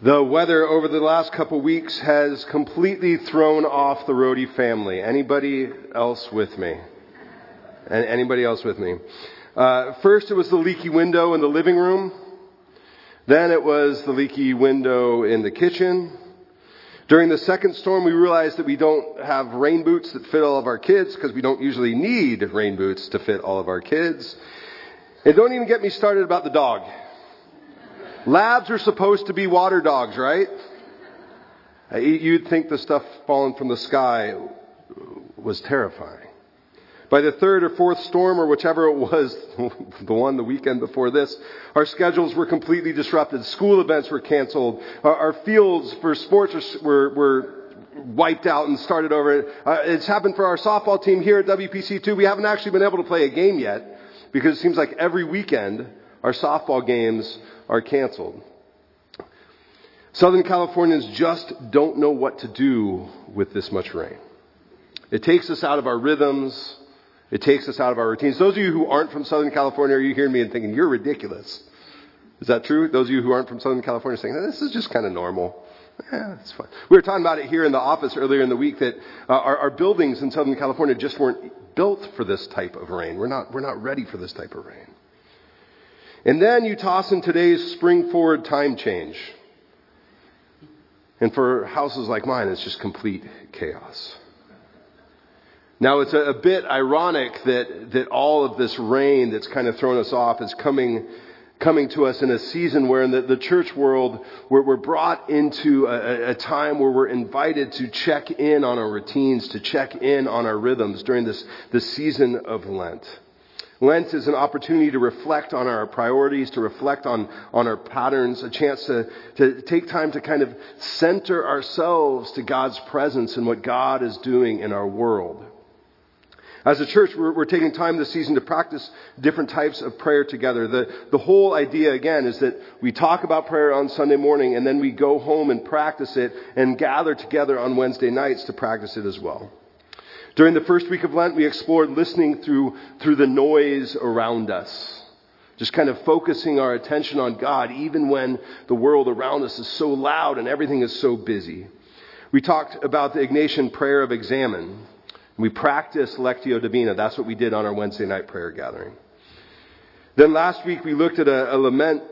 The weather over the last couple weeks has completely thrown off the Rohde family. Anybody else with me? And Anybody else with me? Uh, first, it was the leaky window in the living room. Then it was the leaky window in the kitchen. During the second storm, we realized that we don't have rain boots that fit all of our kids because we don't usually need rain boots to fit all of our kids. And don't even get me started about the dog. Labs are supposed to be water dogs, right? You'd think the stuff falling from the sky was terrifying. By the third or fourth storm, or whichever it was, the one the weekend before this, our schedules were completely disrupted. School events were canceled. Our, our fields for sports were, were, wiped out and started over. Uh, it's happened for our softball team here at WPC too. We haven't actually been able to play a game yet because it seems like every weekend our softball games are canceled. Southern Californians just don't know what to do with this much rain. It takes us out of our rhythms. It takes us out of our routines. Those of you who aren't from Southern California, are you hearing me and thinking, you're ridiculous? Is that true? Those of you who aren't from Southern California are saying, this is just kind of normal. Yeah, that's fine. We were talking about it here in the office earlier in the week that uh, our, our buildings in Southern California just weren't built for this type of rain. We're not, we're not ready for this type of rain. And then you toss in today's spring forward time change. And for houses like mine, it's just complete chaos. Now it's a, bit ironic that, that all of this rain that's kind of thrown us off is coming, coming to us in a season where in the, the church world, we're, we're brought into a, a time where we're invited to check in on our routines, to check in on our rhythms during this, this season of Lent. Lent is an opportunity to reflect on our priorities, to reflect on, on our patterns, a chance to, to take time to kind of center ourselves to God's presence and what God is doing in our world. As a church, we're, we're, taking time this season to practice different types of prayer together. The, the whole idea, again, is that we talk about prayer on Sunday morning and then we go home and practice it and gather together on Wednesday nights to practice it as well. During the first week of Lent, we explored listening through, through the noise around us. Just kind of focusing our attention on God, even when the world around us is so loud and everything is so busy. We talked about the Ignatian prayer of examen. We practiced Lectio Divina. That's what we did on our Wednesday night prayer gathering. Then last week we looked at a, a lament.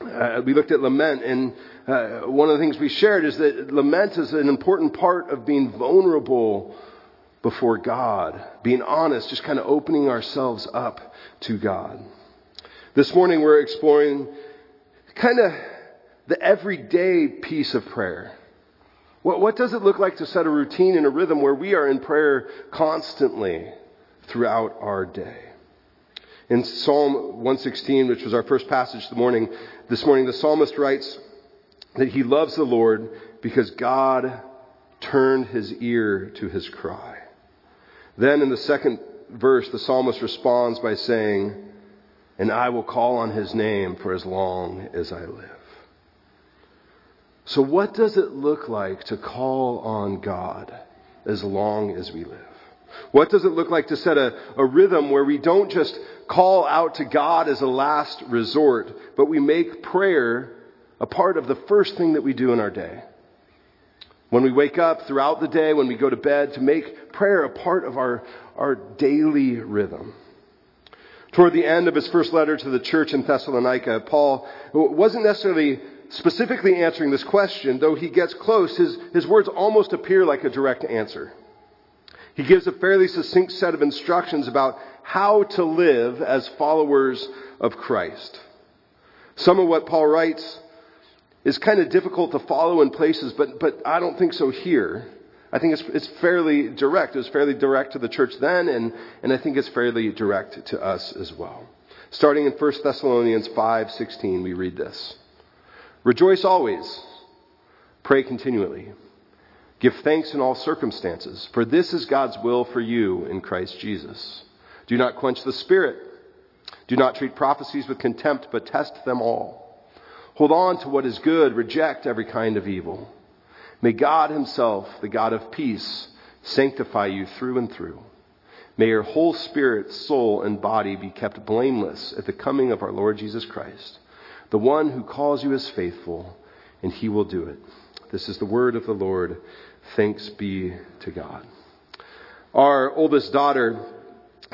Uh, we looked at lament, and uh, one of the things we shared is that lament is an important part of being vulnerable before God, being honest, just kind of opening ourselves up to God. This morning we're exploring kind of the everyday piece of prayer. What, what does it look like to set a routine and a rhythm where we are in prayer constantly throughout our day? In Psalm 116, which was our first passage morning, this morning, the psalmist writes that he loves the Lord because God turned his ear to his cry. Then in the second verse, the psalmist responds by saying, And I will call on his name for as long as I live. So, what does it look like to call on God as long as we live? What does it look like to set a, a rhythm where we don't just call out to God as a last resort, but we make prayer a part of the first thing that we do in our day? When we wake up throughout the day, when we go to bed, to make prayer a part of our, our daily rhythm. Toward the end of his first letter to the church in Thessalonica, Paul wasn't necessarily specifically answering this question, though he gets close, his, his words almost appear like a direct answer. He gives a fairly succinct set of instructions about how to live as followers of Christ. Some of what Paul writes is kind of difficult to follow in places, but, but I don't think so here. I think it's, it's fairly direct. It was fairly direct to the church then, and, and I think it's fairly direct to us as well. Starting in 1 Thessalonians 5:16, we read this. Rejoice always. Pray continually. Give thanks in all circumstances, for this is God's will for you in Christ Jesus. Do not quench the spirit. Do not treat prophecies with contempt, but test them all. Hold on to what is good, reject every kind of evil. May God Himself, the God of peace, sanctify you through and through. May your whole spirit, soul, and body be kept blameless at the coming of our Lord Jesus Christ. The one who calls you is faithful, and he will do it. This is the word of the Lord. Thanks be to God. Our oldest daughter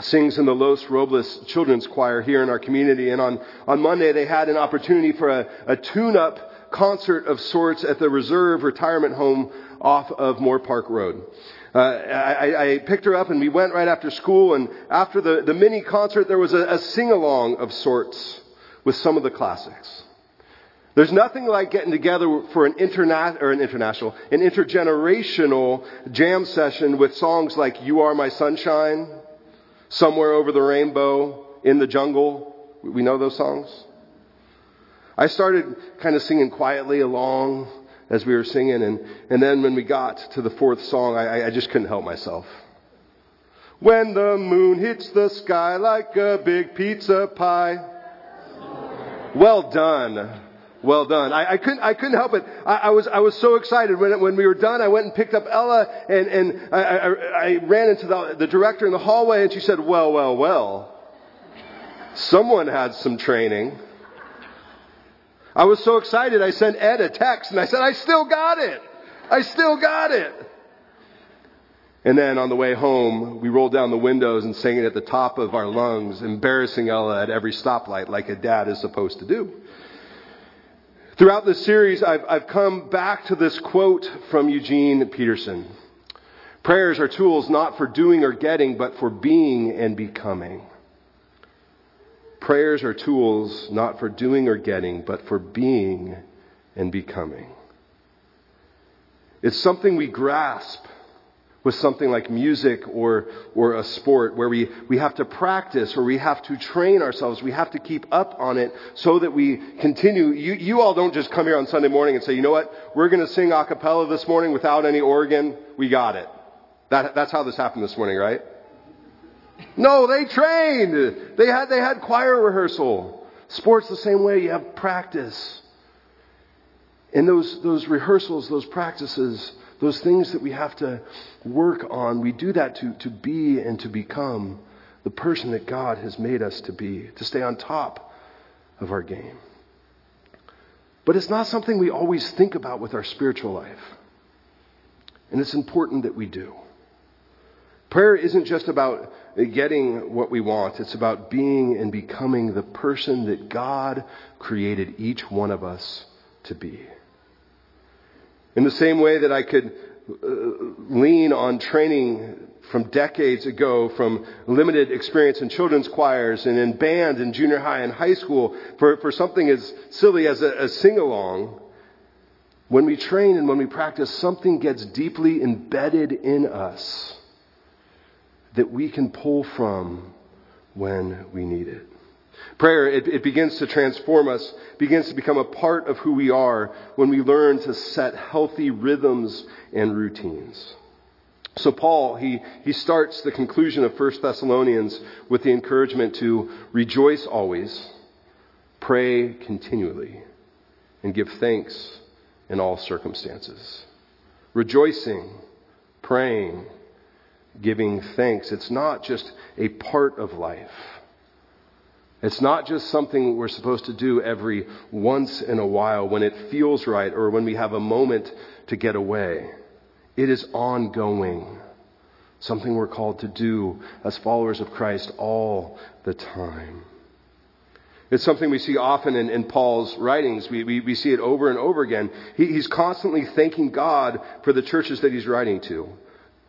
sings in the Los Robles Children's Choir here in our community. And on, on Monday, they had an opportunity for a, a tune-up concert of sorts at the Reserve Retirement Home off of Moorpark Road. Uh, I, I, picked her up and we went right after school. And after the, the mini concert, there was a, a sing-along of sorts with some of the classics. There's nothing like getting together for an interna- or an international, an intergenerational jam session with songs like "You Are My Sunshine," "Somewhere Over the Rainbow," "In the Jungle." We know those songs. I started kind of singing quietly along as we were singing, and, and then when we got to the fourth song, I, I just couldn't help myself. When the moon hits the sky like a big pizza pie. Well done. Well done. I, I, couldn't, I couldn't help it. I, I, was, I was so excited when, when we were done. I went and picked up Ella and, and I, I, I ran into the, the director in the hallway and she said, well, well, well. Someone had some training. I was so excited. I sent Ed a text and I said, I still got it. I still got it. And then on the way home, we rolled down the windows and sang it at the top of our lungs, embarrassing Ella at every stoplight like a dad is supposed to do. Throughout this series, I've, I've come back to this quote from Eugene Peterson. Prayers are tools not for doing or getting, but for being and becoming. Prayers are tools not for doing or getting, but for being and becoming. It's something we grasp with something like music or, or a sport where we, we have to practice or we have to train ourselves. We have to keep up on it so that we continue. You, you all don't just come here on Sunday morning and say, you know what? We're going to sing a cappella this morning without any organ. We got it. That, that's how this happened this morning, right? No, they trained. They had, they had choir rehearsal. Sports the same way. You have practice. And those, those rehearsals, those practices, those things that we have to work on, we do that to, to be and to become the person that God has made us to be, to stay on top of our game. But it's not something we always think about with our spiritual life. And it's important that we do. Prayer isn't just about getting what we want, it's about being and becoming the person that God created each one of us to be. In the same way that I could uh, lean on training from decades ago, from limited experience in children's choirs and in band in junior high and high school, for, for something as silly as a, a sing along, when we train and when we practice, something gets deeply embedded in us that we can pull from when we need it. Prayer, it, it, begins to transform us, begins to become a part of who we are when we learn to set healthy rhythms and routines. So Paul, he, he starts the conclusion of 1 Thessalonians with the encouragement to rejoice always, pray continually, and give thanks in all circumstances. Rejoicing, praying, giving thanks. It's not just a part of life. It's not just something we're supposed to do every once in a while when it feels right or when we have a moment to get away. It is ongoing. Something we're called to do as followers of Christ all the time. It's something we see often in, in Paul's writings. We, we, we, see it over and over again. He, he's constantly thanking God for the churches that he's writing to,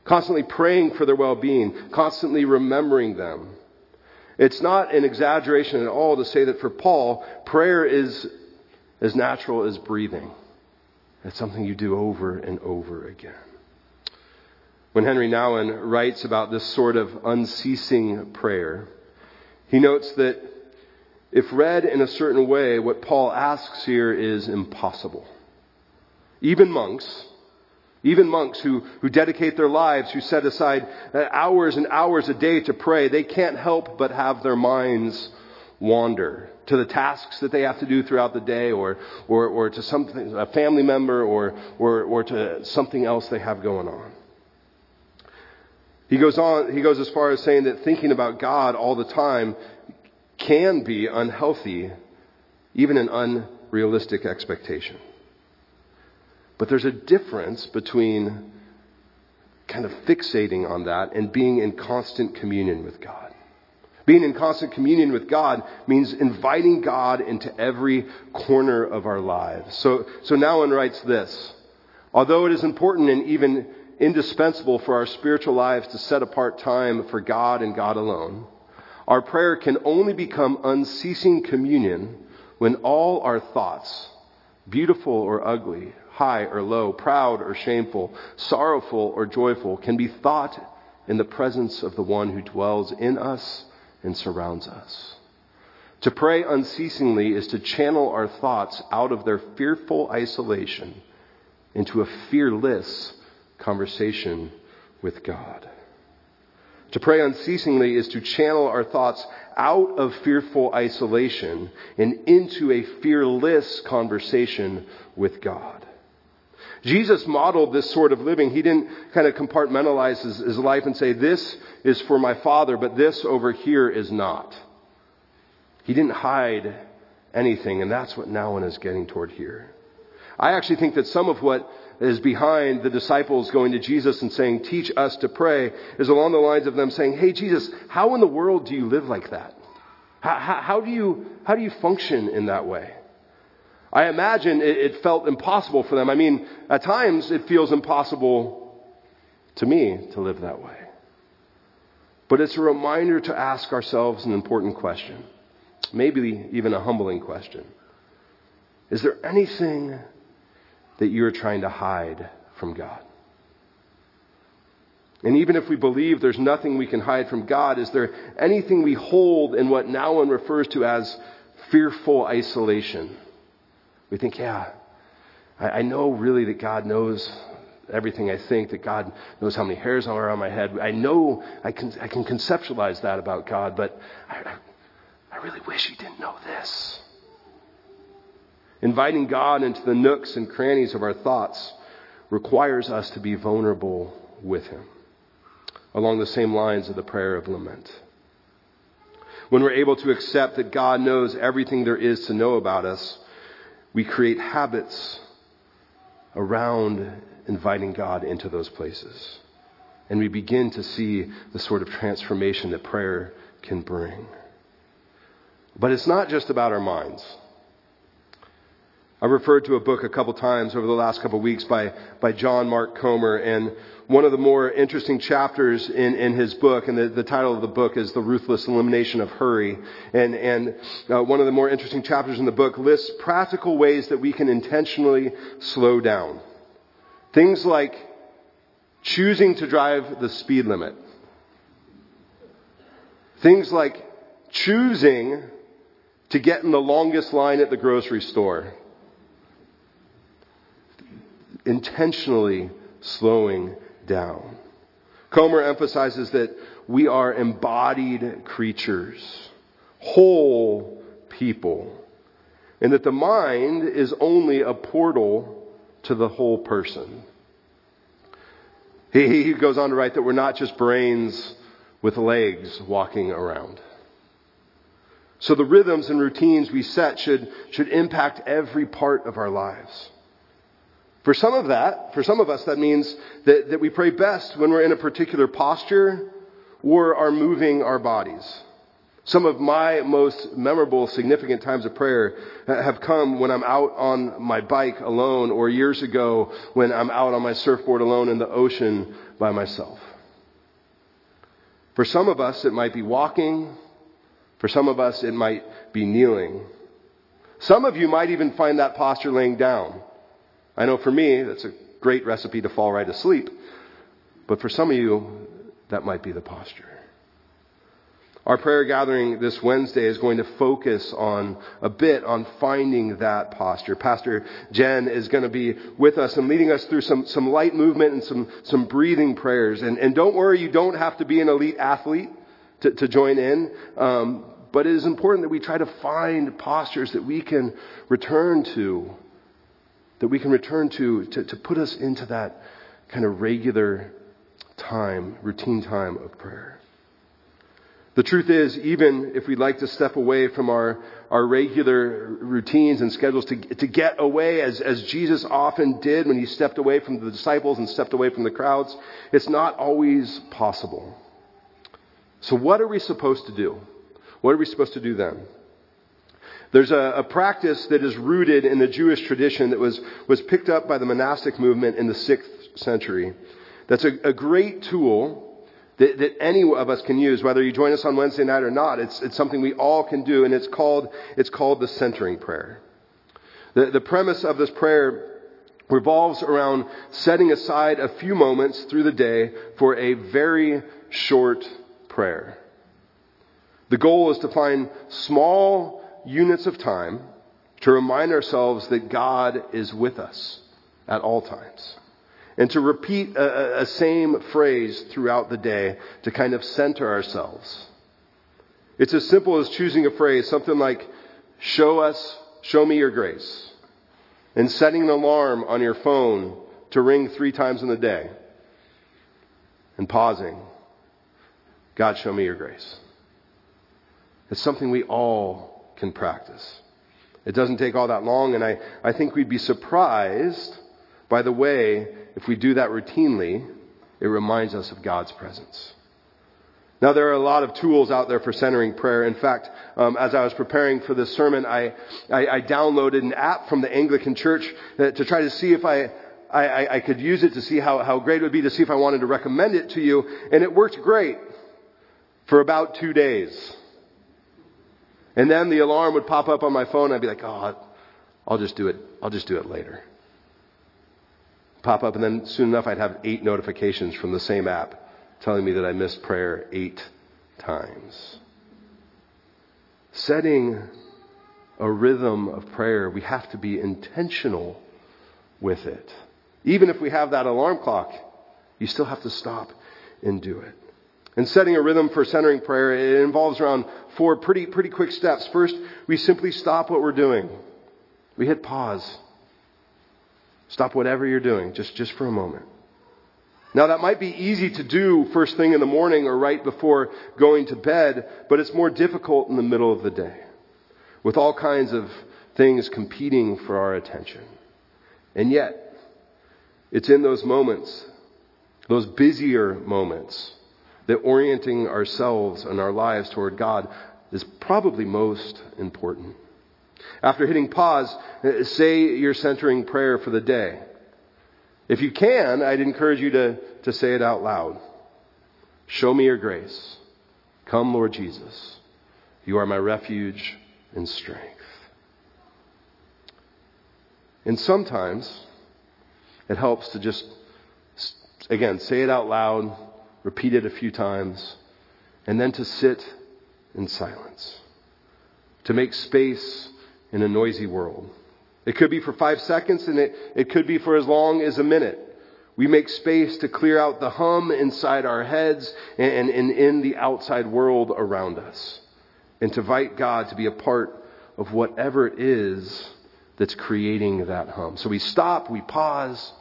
constantly praying for their well being, constantly remembering them. It's not an exaggeration at all to say that for Paul, prayer is as natural as breathing. It's something you do over and over again. When Henri Nouwen writes about this sort of unceasing prayer, he notes that if read in a certain way, what Paul asks here is impossible. Even monks, even monks who, who dedicate their lives, who set aside uh, hours and hours a day to pray, they can't help but have their minds wander to the tasks that they have to do throughout the day or, or, or to something, a family member or, or, or to something else they have going on. He goes on, he goes as far as saying that thinking about God all the time can be unhealthy, even an unrealistic expectation. But there's a difference between kind of fixating on that and being in constant communion with God. Being in constant communion with God means inviting God into every corner of our lives. So, so Nouwen writes this. Although it is important and even indispensable for our spiritual lives to set apart time for God and God alone, our prayer can only become unceasing communion when all our thoughts, beautiful or ugly, high or low, proud or shameful, sorrowful or joyful, can be thought in the presence of the one who dwells in us and surrounds us. To pray unceasingly is to channel our thoughts out of their fearful isolation into a fearless conversation with God. To pray unceasingly is to channel our thoughts out of fearful isolation and into a fearless conversation with God. Jesus modeled this sort of living. He didn't kind of compartmentalize his, his, life and say, this is for my father, but this over here is not. He didn't hide anything, and that's what Nouwen is getting toward here. I actually think that some of what is behind the disciples going to Jesus and saying, teach us to pray, is along the lines of them saying, hey, Jesus, how in the world do you live like that? How, how, how do, you, how do you function in that way? I imagine it, it felt impossible for them. I mean, at times it feels impossible to me to live that way. But it's a reminder to ask ourselves an important question, maybe even a humbling question. Is there anything that you're trying to hide from God? And even if we believe there's nothing we can hide from God, is there anything we hold in what Nouwen refers to as fearful isolation? We think, yeah, I, I know really that God knows everything I think, that God knows how many hairs are on my head. I know I can, I can conceptualize that about God, but I, I really wish He didn't know this. Inviting God into the nooks and crannies of our thoughts requires us to be vulnerable with Him, along the same lines of the prayer of lament. When we're able to accept that God knows everything there is to know about us, we create habits around inviting God into those places. And we begin to see the sort of transformation that prayer can bring. But it's not just about our minds. I referred to a book a couple times over the last couple of weeks by, by John Mark Comer, and one of the more interesting chapters in, in his book, and the, the title of the book is The Ruthless Elimination of Hurry. And, and uh, one of the more interesting chapters in the book lists practical ways that we can intentionally slow down. Things like choosing to drive the speed limit. Things like choosing to get in the longest line at the grocery store intentionally slowing down. Comer emphasizes that we are embodied creatures, whole people, and that the mind is only a portal to the whole person. He, goes on to write that we're not just brains with legs walking around. So the rhythms and routines we set should, should impact every part of our lives. For some of that, for some of us, that means that, that we pray best when we're in a particular posture or are moving our bodies. Some of my most memorable, significant times of prayer have come when I'm out on my bike alone or years ago when I'm out on my surfboard alone in the ocean by myself. For some of us, it might be walking. For some of us, it might be kneeling. Some of you might even find that posture laying down. I know for me, that's a great recipe to fall right asleep. But for some of you, that might be the posture. Our prayer gathering this Wednesday is going to focus on a bit on finding that posture. Pastor Jen is going to be with us and leading us through some, some light movement and some, some breathing prayers. And, and don't worry, you don't have to be an elite athlete to, to join in. Um, but it is important that we try to find postures that we can return to that we can return to, to, to put us into that kind of regular time, routine time of prayer. The truth is, even if we'd like to step away from our, our regular routines and schedules to, to get away as, as Jesus often did when he stepped away from the disciples and stepped away from the crowds, it's not always possible. So what are we supposed to do? What are we supposed to do then? There's a, a, practice that is rooted in the Jewish tradition that was, was picked up by the monastic movement in the sixth century. That's a, a great tool that, that, any of us can use, whether you join us on Wednesday night or not. It's, it's something we all can do, and it's called, it's called the centering prayer. The, the premise of this prayer revolves around setting aside a few moments through the day for a very short prayer. The goal is to find small units of time to remind ourselves that God is with us at all times. And to repeat a, a, same phrase throughout the day to kind of center ourselves. It's as simple as choosing a phrase, something like, show us, show me your grace. And setting an alarm on your phone to ring three times in the day. And pausing. God, show me your grace. It's something we all can practice. It doesn't take all that long, and I, I think we'd be surprised by the way, if we do that routinely, it reminds us of God's presence. Now, there are a lot of tools out there for centering prayer. In fact, um, as I was preparing for this sermon, I, I, I, downloaded an app from the Anglican Church to try to see if I, I, I could use it to see how, how great it would be to see if I wanted to recommend it to you. And it worked great for about two days. And then the alarm would pop up on my phone. I'd be like, oh, I'll just do it. I'll just do it later. Pop up, and then soon enough, I'd have eight notifications from the same app telling me that I missed prayer eight times. Setting a rhythm of prayer, we have to be intentional with it. Even if we have that alarm clock, you still have to stop and do it. And setting a rhythm for centering prayer, it involves around four pretty, pretty quick steps. First, we simply stop what we're doing. We hit pause. Stop whatever you're doing, just, just for a moment. Now that might be easy to do first thing in the morning or right before going to bed, but it's more difficult in the middle of the day with all kinds of things competing for our attention. And yet, it's in those moments, those busier moments, that orienting ourselves and our lives toward God is probably most important. After hitting pause, uh, say your centering prayer for the day. If you can, I'd encourage you to, to say it out loud. Show me your grace. Come, Lord Jesus. You are my refuge and strength. And sometimes it helps to just, again, say it out loud repeat it a few times, and then to sit in silence, to make space in a noisy world. It could be for five seconds, and it, it could be for as long as a minute. We make space to clear out the hum inside our heads and, and, in the outside world around us, and to invite God to be a part of whatever it is that's creating that hum. So we stop, we pause,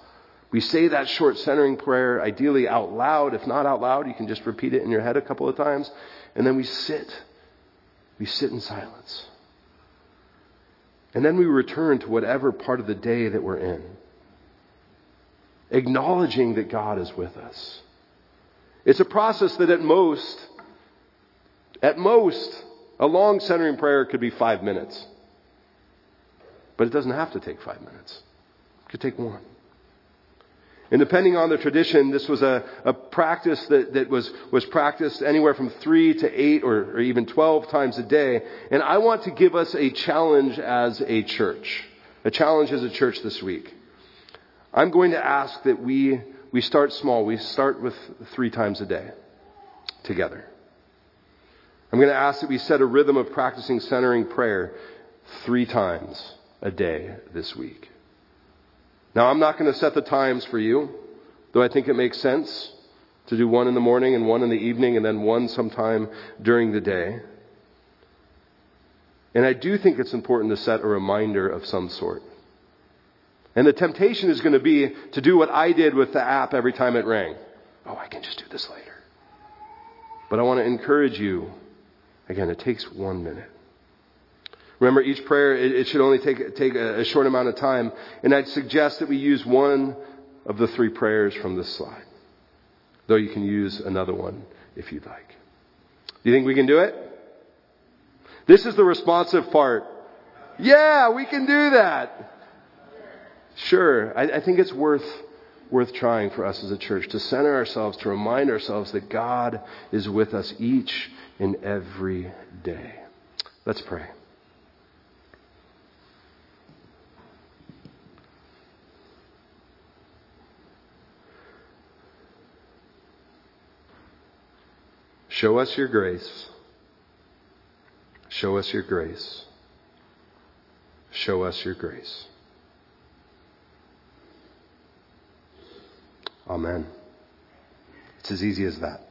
we say that short centering prayer, ideally out loud. If not out loud, you can just repeat it in your head a couple of times. And then we sit. We sit in silence. And then we return to whatever part of the day that we're in, acknowledging that God is with us. It's a process that at most, at most, a long centering prayer could be five minutes. But it doesn't have to take five minutes, it could take one. And depending on the tradition, this was a, a practice that, that was, was practiced anywhere from three to eight or, or even 12 times a day. And I want to give us a challenge as a church. A challenge as a church this week. I'm going to ask that we, we start small. We start with three times a day together. I'm going to ask that we set a rhythm of practicing centering prayer three times a day this week. Now, I'm not going to set the times for you, though I think it makes sense to do one in the morning and one in the evening and then one sometime during the day. And I do think it's important to set a reminder of some sort. And the temptation is going to be to do what I did with the app every time it rang. Oh, I can just do this later. But I want to encourage you Again, it takes one minute. Remember, each prayer, it, should only take, take a, a short amount of time. And I'd suggest that we use one of the three prayers from this slide. Though you can use another one if you'd like. Do you think we can do it? This is the responsive part. Yeah, we can do that. Sure. I, I think it's worth worth trying for us as a church to center ourselves, to remind ourselves that God is with us each and every day. Let's pray. Show us your grace. Show us your grace. Show us your grace. Amen. It's as easy as that.